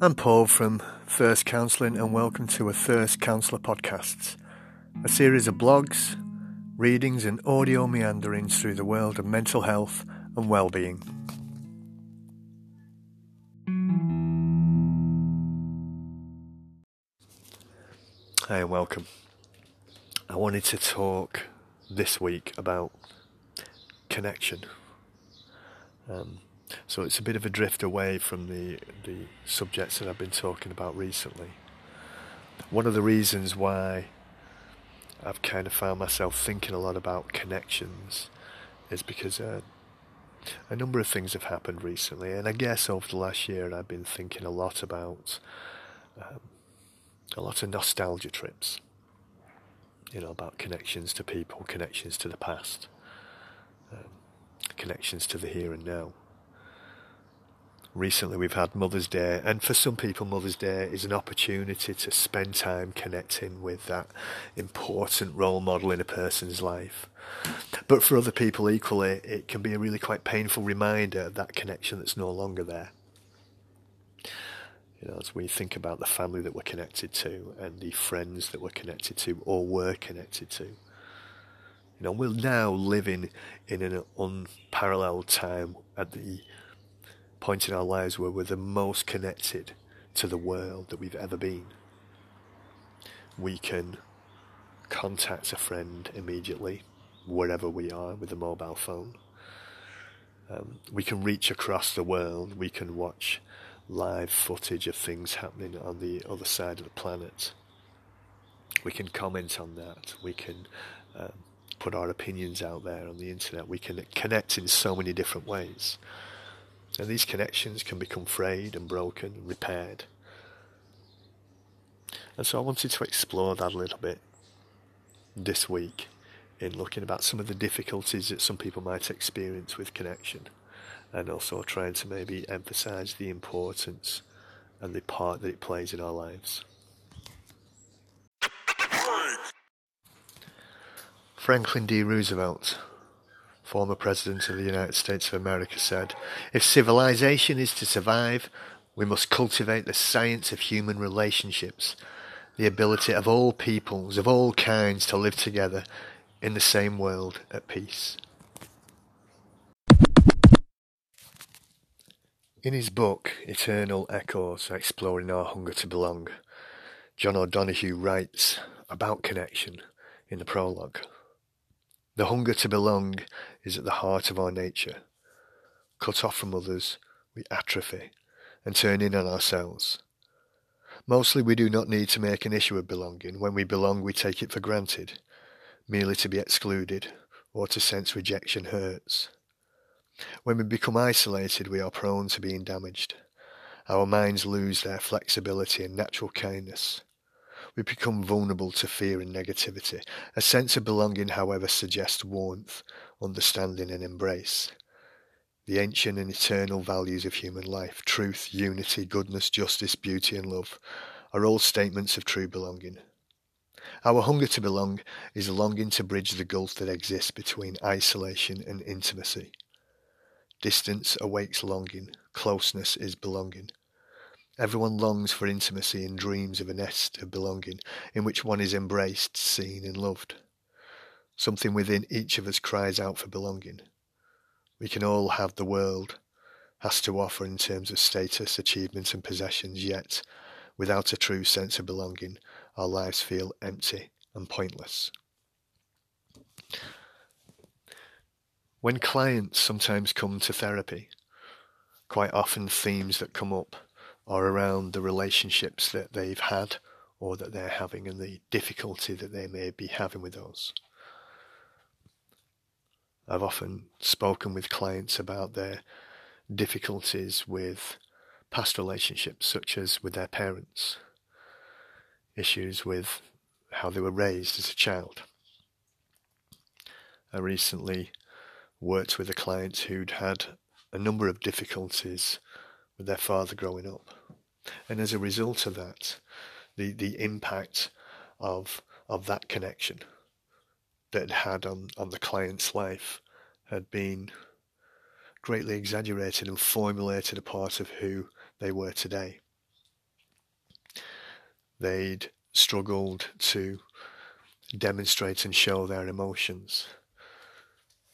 I'm Paul from Thirsk Counselling, and welcome to a Thirsk Counsellor podcast, a series of blogs, readings, and audio meanderings through the world of mental health and well-being. Hi, and welcome. I wanted to talk this week about connection. Um, so it's a bit of a drift away from the the subjects that I've been talking about recently. One of the reasons why I've kind of found myself thinking a lot about connections is because uh, a number of things have happened recently, and I guess over the last year I've been thinking a lot about um, a lot of nostalgia trips. You know, about connections to people, connections to the past, um, connections to the here and now recently we've had Mother's Day, and for some people, Mother's Day is an opportunity to spend time connecting with that important role model in a person's life. But for other people, equally, it can be a really quite painful reminder of that connection that's no longer there. You know, as we think about the family that we're connected to and the friends that we're connected to or were connected to. You know, we're now living in an unparalleled time at the point in our lives where we're the most connected to the world that we've ever been. We can contact a friend immediately, wherever we are, with a mobile phone. Um, we can reach across the world. We can watch live footage of things happening on the other side of the planet. We can comment on that. We can um, put our opinions out there on the internet. We can connect in so many different ways. And these connections can become frayed and broken and repaired. And so I wanted to explore that a little bit this week in looking about some of the difficulties that some people might experience with connection and also trying to maybe emphasize the importance and the part that it plays in our lives. Franklin D. Roosevelt former President of the United States of America, said, If civilization is to survive, we must cultivate the science of human relationships, the ability of all peoples, of all kinds, to live together in the same world at peace. In his book, Eternal Echoes Exploring Our Hunger to Belong, John O'Donohue writes about connection in the prologue. The hunger to belong is at the heart of our nature. Cut off from others, we atrophy and turn in on ourselves. Mostly we do not need to make an issue of belonging. When we belong, we take it for granted. Merely to be excluded or to sense rejection hurts. When we become isolated, we are prone to being damaged. Our minds lose their flexibility and natural kindness. We become vulnerable to fear and negativity. A sense of belonging, however, suggests warmth, understanding, and embrace. The ancient and eternal values of human life truth, unity, goodness, justice, beauty, and love are all statements of true belonging. Our hunger to belong is a longing to bridge the gulf that exists between isolation and intimacy. Distance awakes longing, closeness is belonging. Everyone longs for intimacy and dreams of a nest of belonging in which one is embraced, seen, and loved. Something within each of us cries out for belonging. We can all have the world has to offer in terms of status, achievements, and possessions, yet, without a true sense of belonging, our lives feel empty and pointless. When clients sometimes come to therapy, quite often themes that come up are around the relationships that they've had or that they're having and the difficulty that they may be having with those. I've often spoken with clients about their difficulties with past relationships, such as with their parents, issues with how they were raised as a child. I recently worked with a client who'd had a number of difficulties with their father growing up. And as a result of that, the, the impact of of that connection that it had on, on the client's life had been greatly exaggerated and formulated a part of who they were today. they'd struggled to demonstrate and show their emotions.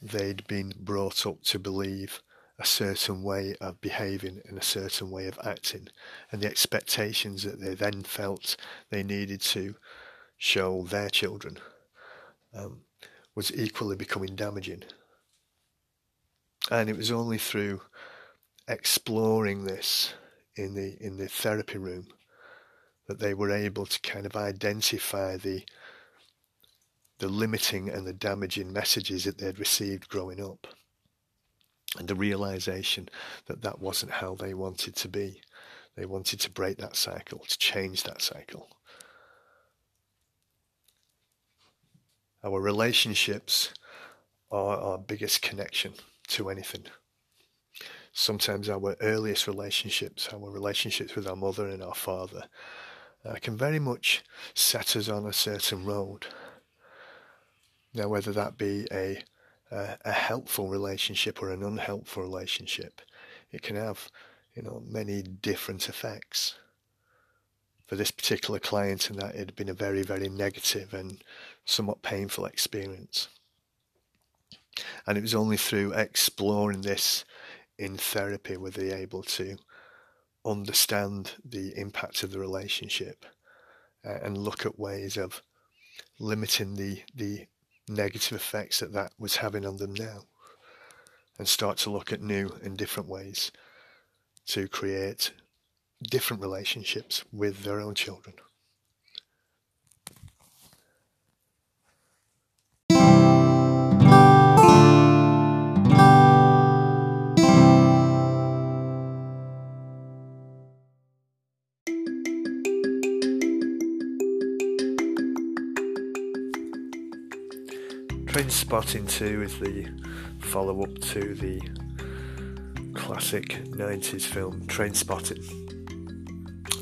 They'd been brought up to believe a certain way of behaving and a certain way of acting, and the expectations that they then felt they needed to show their children um, was equally becoming damaging. And it was only through exploring this in the in the therapy room that they were able to kind of identify the the limiting and the damaging messages that they'd received growing up and the realization that that wasn't how they wanted to be. They wanted to break that cycle to change that cycle. Our relationships are our biggest connection to anything. Sometimes our earliest relationships, our relationships with our mother and our father, uh, can very much set us on a certain road. Now, whether that be a, a, a helpful relationship or an unhelpful relationship, it can have, you know, many different effects. For this particular client, and that it had been a very, very negative and somewhat painful experience. And it was only through exploring this in therapy were they able to understand the impact of the relationship uh, and look at ways of limiting the the negative effects that that was having on them now and start to look at new and different ways to create different relationships with their own children. Trainspotting 2 is the follow up to the classic 90s film Trainspotting.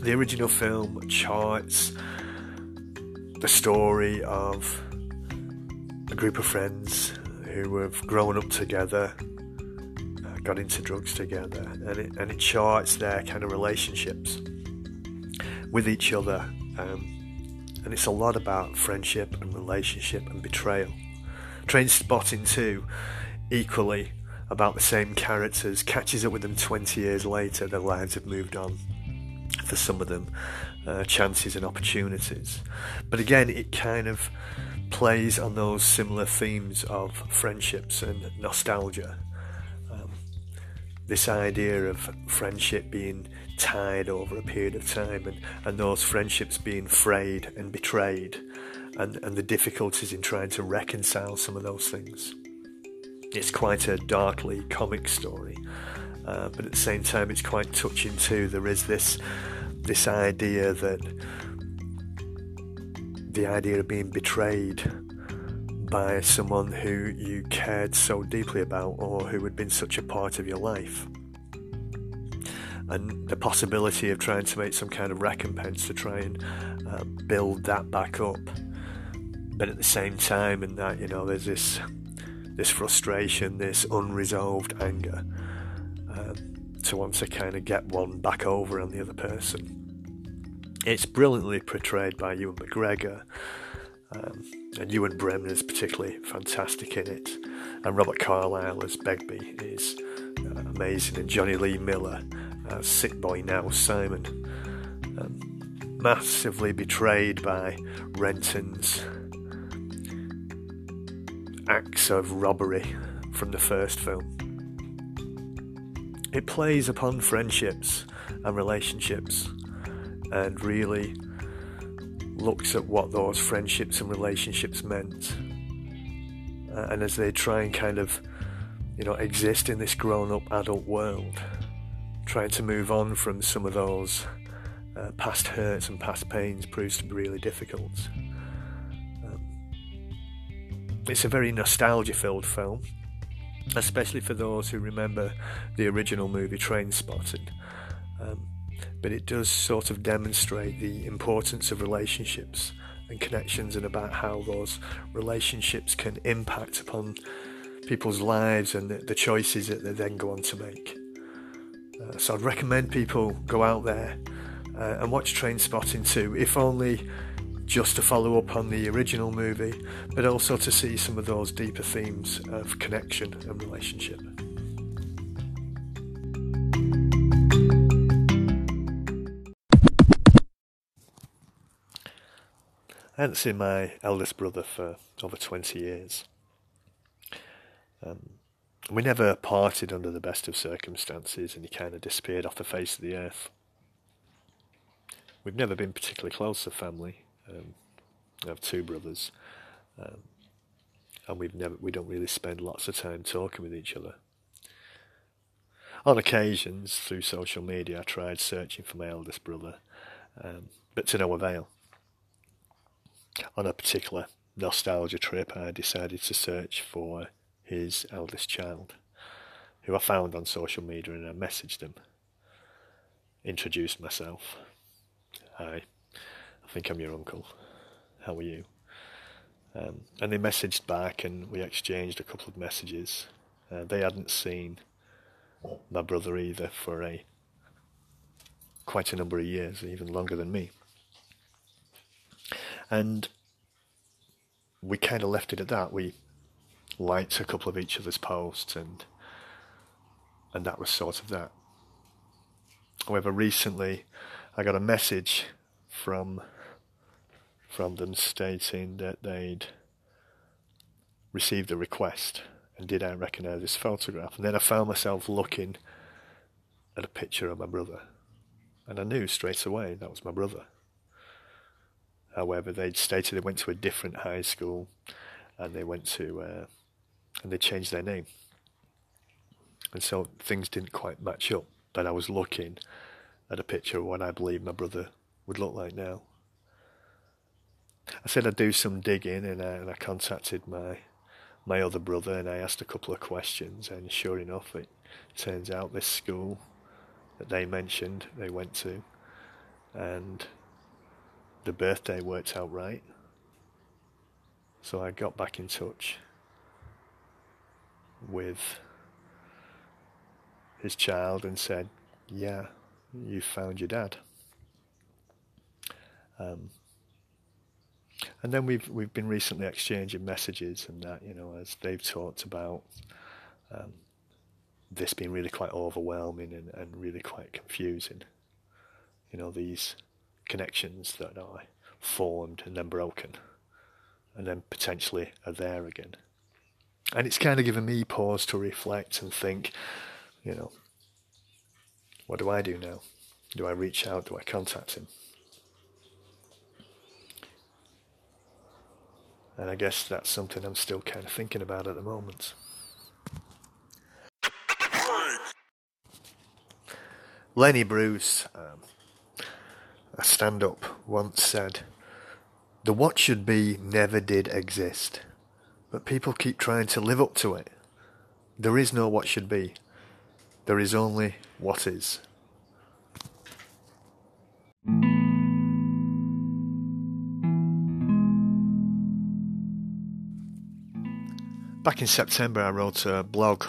The original film charts the story of a group of friends who have grown up together, uh, got into drugs together, and it, and it charts their kind of relationships with each other. Um, and it's a lot about friendship and relationship and betrayal. Trainspotting 2, equally about the same characters, catches up with them 20 years later. Their lives have moved on. For some of them, uh, chances and opportunities. But again, it kind of plays on those similar themes of friendships and nostalgia. Um, this idea of friendship being tied over a period of time and, and those friendships being frayed and betrayed and, and the difficulties in trying to reconcile some of those things. It's quite a darkly comic story, uh, but at the same time, it's quite touching too. There is this this idea that the idea of being betrayed by someone who you cared so deeply about or who had been such a part of your life. And the possibility of trying to make some kind of recompense to try and uh, build that back up but at the same time, in that you know, there's this this frustration, this unresolved anger um, to want to kind of get one back over on the other person. It's brilliantly portrayed by Ewan McGregor, um, and Ewan Bremner is particularly fantastic in it, and Robert Carlyle as Begbie is uh, amazing, and Jonny Lee Miller as Sick Boy Now Simon. Um, massively betrayed by Renton's acts of robbery from the first film. It plays upon friendships and relationships and really looks at what those friendships and relationships meant. Uh, and as they try and kind of, you know, exist in this grown up adult world, trying to move on from some of those uh, past hurts and past pains proves to be really difficult. It's a very nostalgia filled film, especially for those who remember the original movie Trainspotting. Um, but it does sort of demonstrate the importance of relationships and connections and about how those relationships can impact upon people's lives and the, the choices that they then go on to make. Uh, so I'd recommend people go out there uh, and watch Trainspotting 2, if only just to follow up on the original movie, but also to see some of those deeper themes of connection and relationship. I hadn't seen my eldest brother for over 20 years. Um, we never parted under the best of circumstances, and he kind of disappeared off the face of the earth. We've never been particularly close as a family. Um, I have two brothers, um, and we've never we don't really spend lots of time talking with each other. On occasions, through social media, I tried searching for my eldest brother, um, but to no avail. On a particular nostalgia trip, I decided to search for his eldest child, who I found on social media, and I messaged him, introduced myself. I think I'm your uncle. How are you? Um, and they messaged back, and we exchanged a couple of messages. Uh, they hadn't seen my brother either for a quite a number of years, even longer than me. And we kind of left it at that. We liked a couple of each other's posts, and and that was sort of that. However, recently I got a message from from them stating that they'd received a request and did I recognise this photograph? And then I found myself looking at a picture of my brother, and I knew straight away that was my brother. However, they'd stated they went to a different high school, and they went to uh, and they changed their name, and so things didn't quite match up. But I was looking at a picture of what I believe my brother would look like now. I said I'd do some digging, and I, and I contacted my my other brother, and I asked a couple of questions, and sure enough, it turns out this school that they mentioned they went to, and the birthday worked out right. So I got back in touch with his child and said, "Yeah, you found your dad." Um, and then we've we've been recently exchanging messages and that you know as they've talked about um, this being really quite overwhelming and, and really quite confusing. You know these connections that are formed and then broken, and then potentially are there again. And it's kind of given me pause to reflect and think, you know, what do I do now? Do I reach out? Do I contact him? And I guess that's something I'm still kind of thinking about at the moment. Lenny Bruce, um, a stand up, once said, The what should be never did exist, but people keep trying to live up to it. There is no what should be, there is only what is. Back in September, I wrote a blog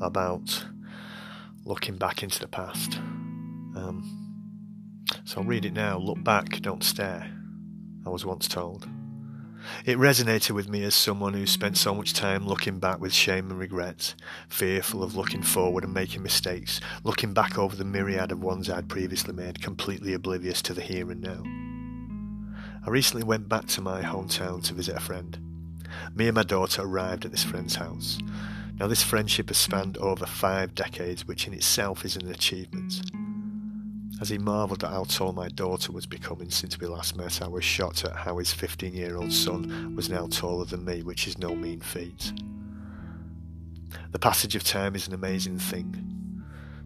about looking back into the past. Um, so I'll read it now. Look back, don't stare, I was once told. It resonated with me as someone who spent so much time looking back with shame and regret, fearful of looking forward and making mistakes, looking back over the myriad of ones I'd previously made, completely oblivious to the here and now. I recently went back to my hometown to visit a friend. Me and my daughter arrived at this friend's house. Now, this friendship has spanned over five decades, which in itself is an achievement. As he marvelled at how tall my daughter was becoming since we last met, I was shocked at how his 15 year old son was now taller than me, which is no mean feat. The passage of time is an amazing thing.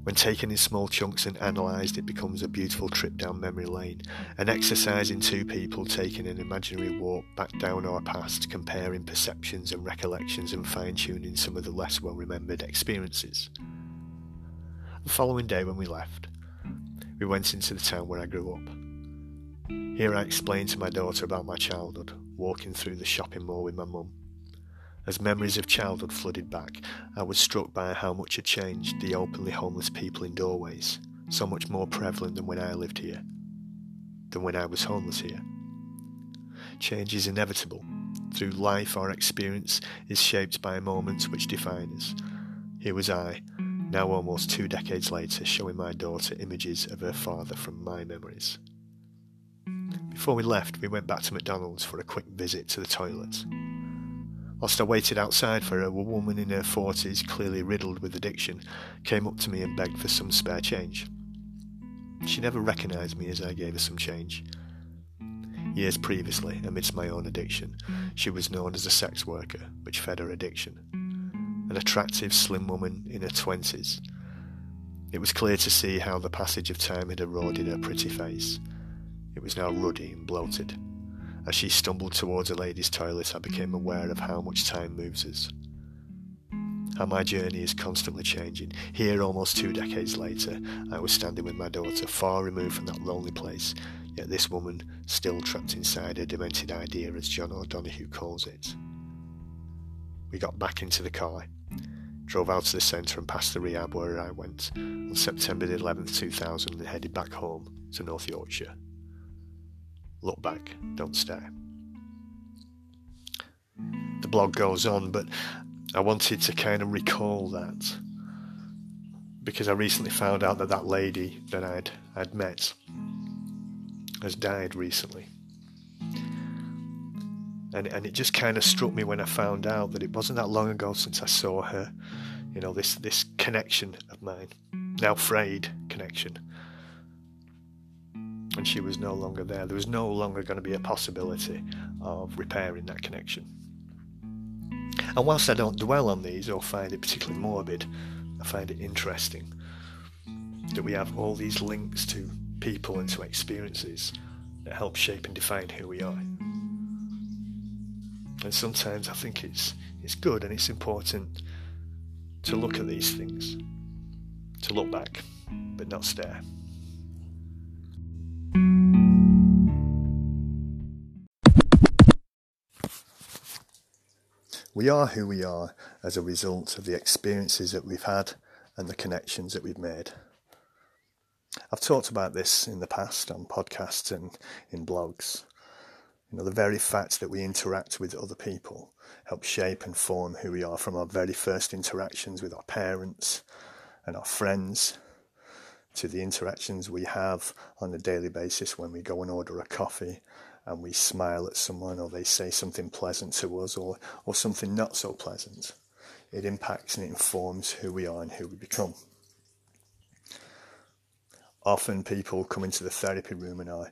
When taken in small chunks and analysed, it becomes a beautiful trip down memory lane, an exercise in two people taking an imaginary walk back down our past, comparing perceptions and recollections and fine tuning some of the less well remembered experiences. The following day, when we left, we went into the town where I grew up. Here I explained to my daughter about my childhood, walking through the shopping mall with my mum. As memories of childhood flooded back, I was struck by how much had changed the openly homeless people in doorways, so much more prevalent than when I lived here. than when I was homeless here. Change is inevitable. Through life, our experience is shaped by moments which define us. Here was I, now almost two decades later, showing my daughter images of her father from my memories. Before we left, we went back to McDonald's for a quick visit to the toilet. Whilst I waited outside for her, a woman in her forties, clearly riddled with addiction, came up to me and begged for some spare change. She never recognised me as I gave her some change. Years previously, amidst my own addiction, she was known as a sex worker, which fed her addiction. An attractive, slim woman in her twenties. It was clear to see how the passage of time had eroded her pretty face. It was now ruddy and bloated. As she stumbled towards a ladies' toilet, I became aware of how much time moves us. How my journey is constantly changing. Here, almost two decades later, I was standing with my daughter, far removed from that lonely place, yet this woman still trapped inside her demented idea, as John O'Donohue calls it. We got back into the car, drove out to the centre and past the rehab where I went on September 11th, 2000, and headed back home to North Yorkshire. Look back, don't stare. The blog goes on, but I wanted to kind of recall that because I recently found out that that lady that I'd I'd met has died recently. And, and it just kind of struck me when I found out that it wasn't that long ago since I saw her. You know, this, this connection of mine, now frayed connection. And she was no longer there. There was no longer going to be a possibility of repairing that connection. And whilst I don't dwell on these or find it particularly morbid, I find it interesting that we have all these links to people and to experiences that help shape and define who we are. And sometimes I think it's it's good and it's important to look at these things, to look back, but not stare. We are who we are as a result of the experiences that we've had and the connections that we've made. I've talked about this in the past on podcasts and in blogs. You know, the very fact that we interact with other people helps shape and form who we are from our very first interactions with our parents and our friends to the interactions we have on a daily basis when we go and order a coffee and we smile at someone or they say something pleasant to us or, or something not so pleasant. It impacts and it informs who we are and who we become often people come into the therapy room and I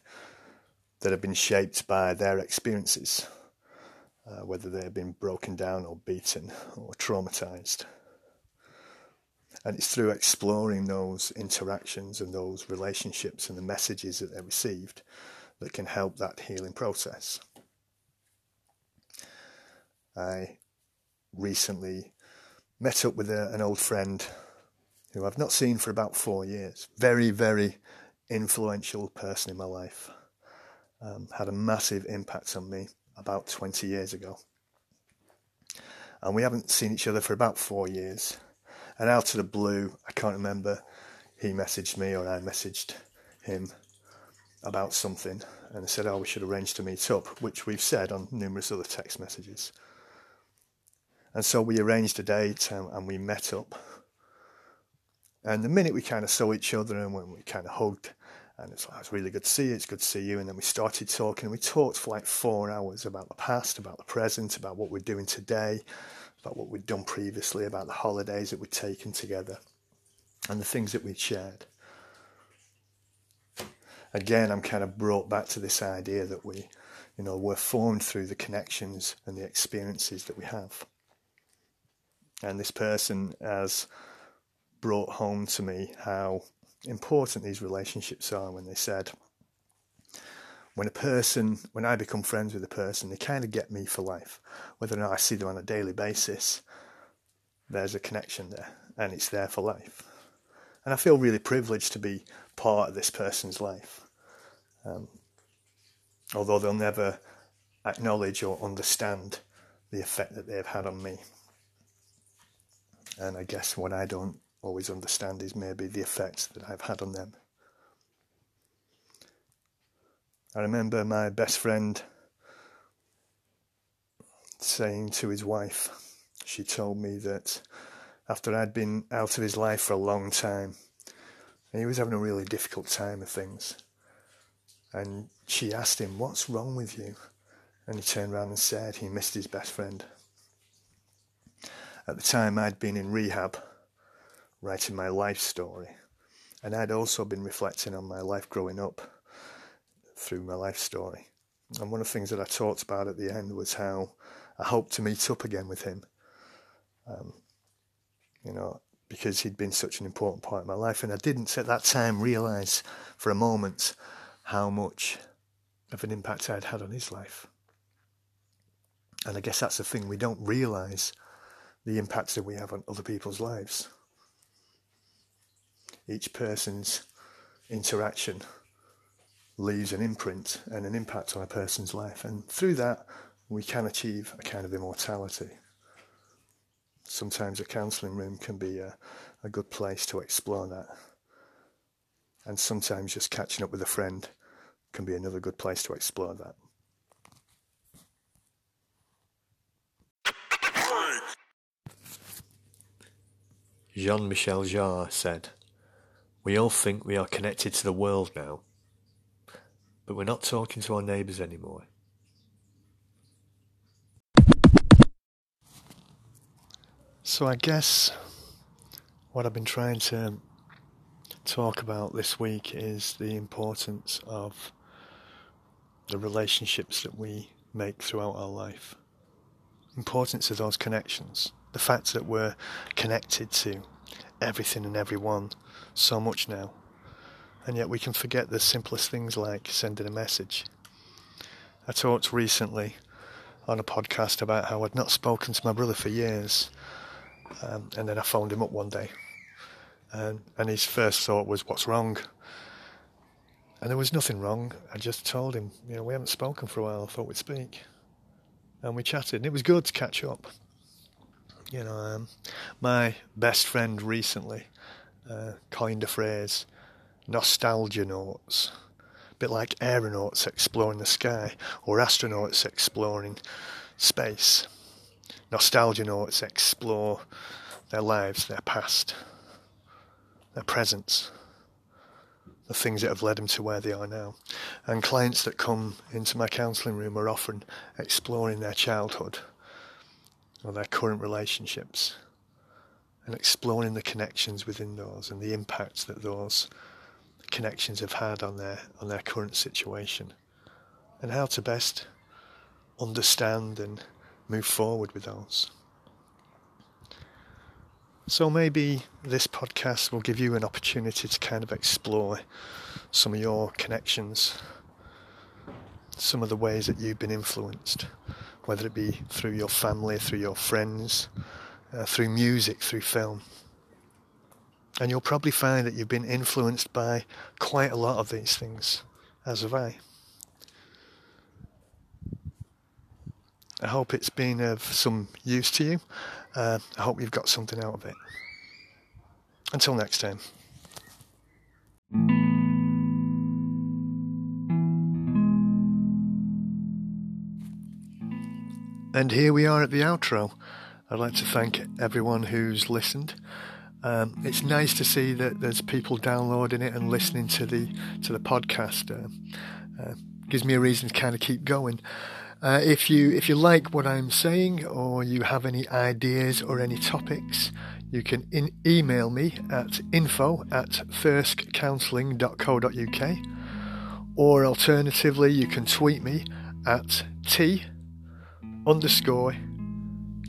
that have been shaped by their experiences, uh, whether they have been broken down or beaten or traumatized. And it's through exploring those interactions and those relationships and the messages that they received that can help that healing process. I recently met up with a, an old friend who I've not seen for about four years. Very, very influential person in my life. Um, had a massive impact on me about 20 years ago. And we haven't seen each other for about four years. And out of the blue, I can't remember, he messaged me or I messaged him about something and said, Oh, we should arrange to meet up, which we've said on numerous other text messages. And so we arranged a date and, and we met up and the minute we kind of saw each other and when we kind of hugged, and it's like, it's really good to see you, it's good to see you. And then we started talking, and we talked for like four hours about the past, about the present, about what we're doing today, about what we'd done previously, about the holidays that we'd taken together, and the things that we'd shared. Again, I'm kind of brought back to this idea that we, you know, we're formed through the connections and the experiences that we have. And this person, has brought home to me how important these relationships are when they said, when a person, when I become friends with a person, they kind of get me for life. Whether or not I see them on a daily basis, there's a connection there and it's there for life. And I feel really privileged to be part of this person's life. Um, although they'll never acknowledge or understand the effect that they've had on me. And I guess what I don't always understand is maybe the effects that I've had on them. I remember my best friend saying to his wife, she told me that after I'd been out of his life for a long time, he was having a really difficult time of things. And she asked him, What's wrong with you? And he turned around and said he missed his best friend. At the time, I'd been in rehab, writing my life story, and I'd also been reflecting on my life growing up through my life story. And one of the things that I talked about at the end was how I hoped to meet up again with him. Um, you know, because he'd been such an important part of my life. And I didn't at that time realize for a moment how much of an impact I'd had on his life. And I guess that's the thing, we don't realize the impacts that we have on other people's lives. Each person's interaction leaves an imprint and an impact on a person's life, and through that, we can achieve a kind of immortality sometimes a counselling room can be a, a good place to explore that. And sometimes just catching up with a friend can be another good place to explore that. Jean Michel Jarre said, We all think we are connected to the world now, but we're not talking to our neighbours anymore. So I guess what I've been trying to talk about this week is the importance of the relationships that we make throughout our life. Importance of those connections. The fact that we're connected to everything and everyone so much now. And yet we can forget the simplest things like sending a message. I talked recently on a podcast about how I'd not spoken to my brother for years um, and then I phoned him up one day, and, and his first thought was, What's wrong? And there was nothing wrong. I just told him, You know, we haven't spoken for a while. I thought we'd speak. And we chatted, and it was good to catch up. You know, um, my best friend recently uh, coined a phrase nostalgia notes. A bit like aeronauts exploring the sky or astronauts exploring space nostalgia notes explore their lives, their past, their presence, the things that have led them to where they are now. And clients that come into my counselling room are often exploring their childhood or their current relationships and exploring the connections within those and the impacts that those connections have had on their on their current situation and how to best understand and move forward with those. So maybe this podcast will give you an opportunity to kind of explore some of your connections, some of the ways that you've been influenced, whether it be through your family, through your friends, uh, through music, through film. And you'll probably find that you've been influenced by quite a lot of these things, as have I. I hope it's been of some use to you. Uh, I hope you've got something out of it. Until next time. And here we are at the outro. I'd like to thank everyone who's listened. Um, it's nice to see that there's people downloading it and listening to the to the podcast. Uh, uh, gives me a reason to kind of keep going. Uh, if you if you like what I'm saying or you have any ideas or any topics, you can in- email me at info at thirskcounselling.co.uk or alternatively you can tweet me at t underscore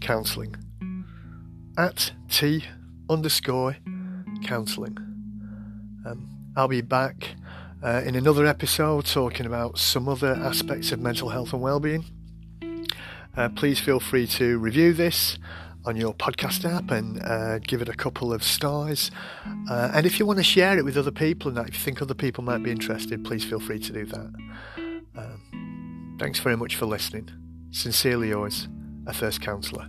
counselling at t underscore counselling. Um, I'll be back uh, in another episode talking about some other aspects of mental health and well-being. Uh, please feel free to review this on your podcast app and uh, give it a couple of stars. Uh, and if you want to share it with other people and if you think other people might be interested, please feel free to do that. Um, thanks very much for listening. Sincerely yours, a Thirsk Counsellor.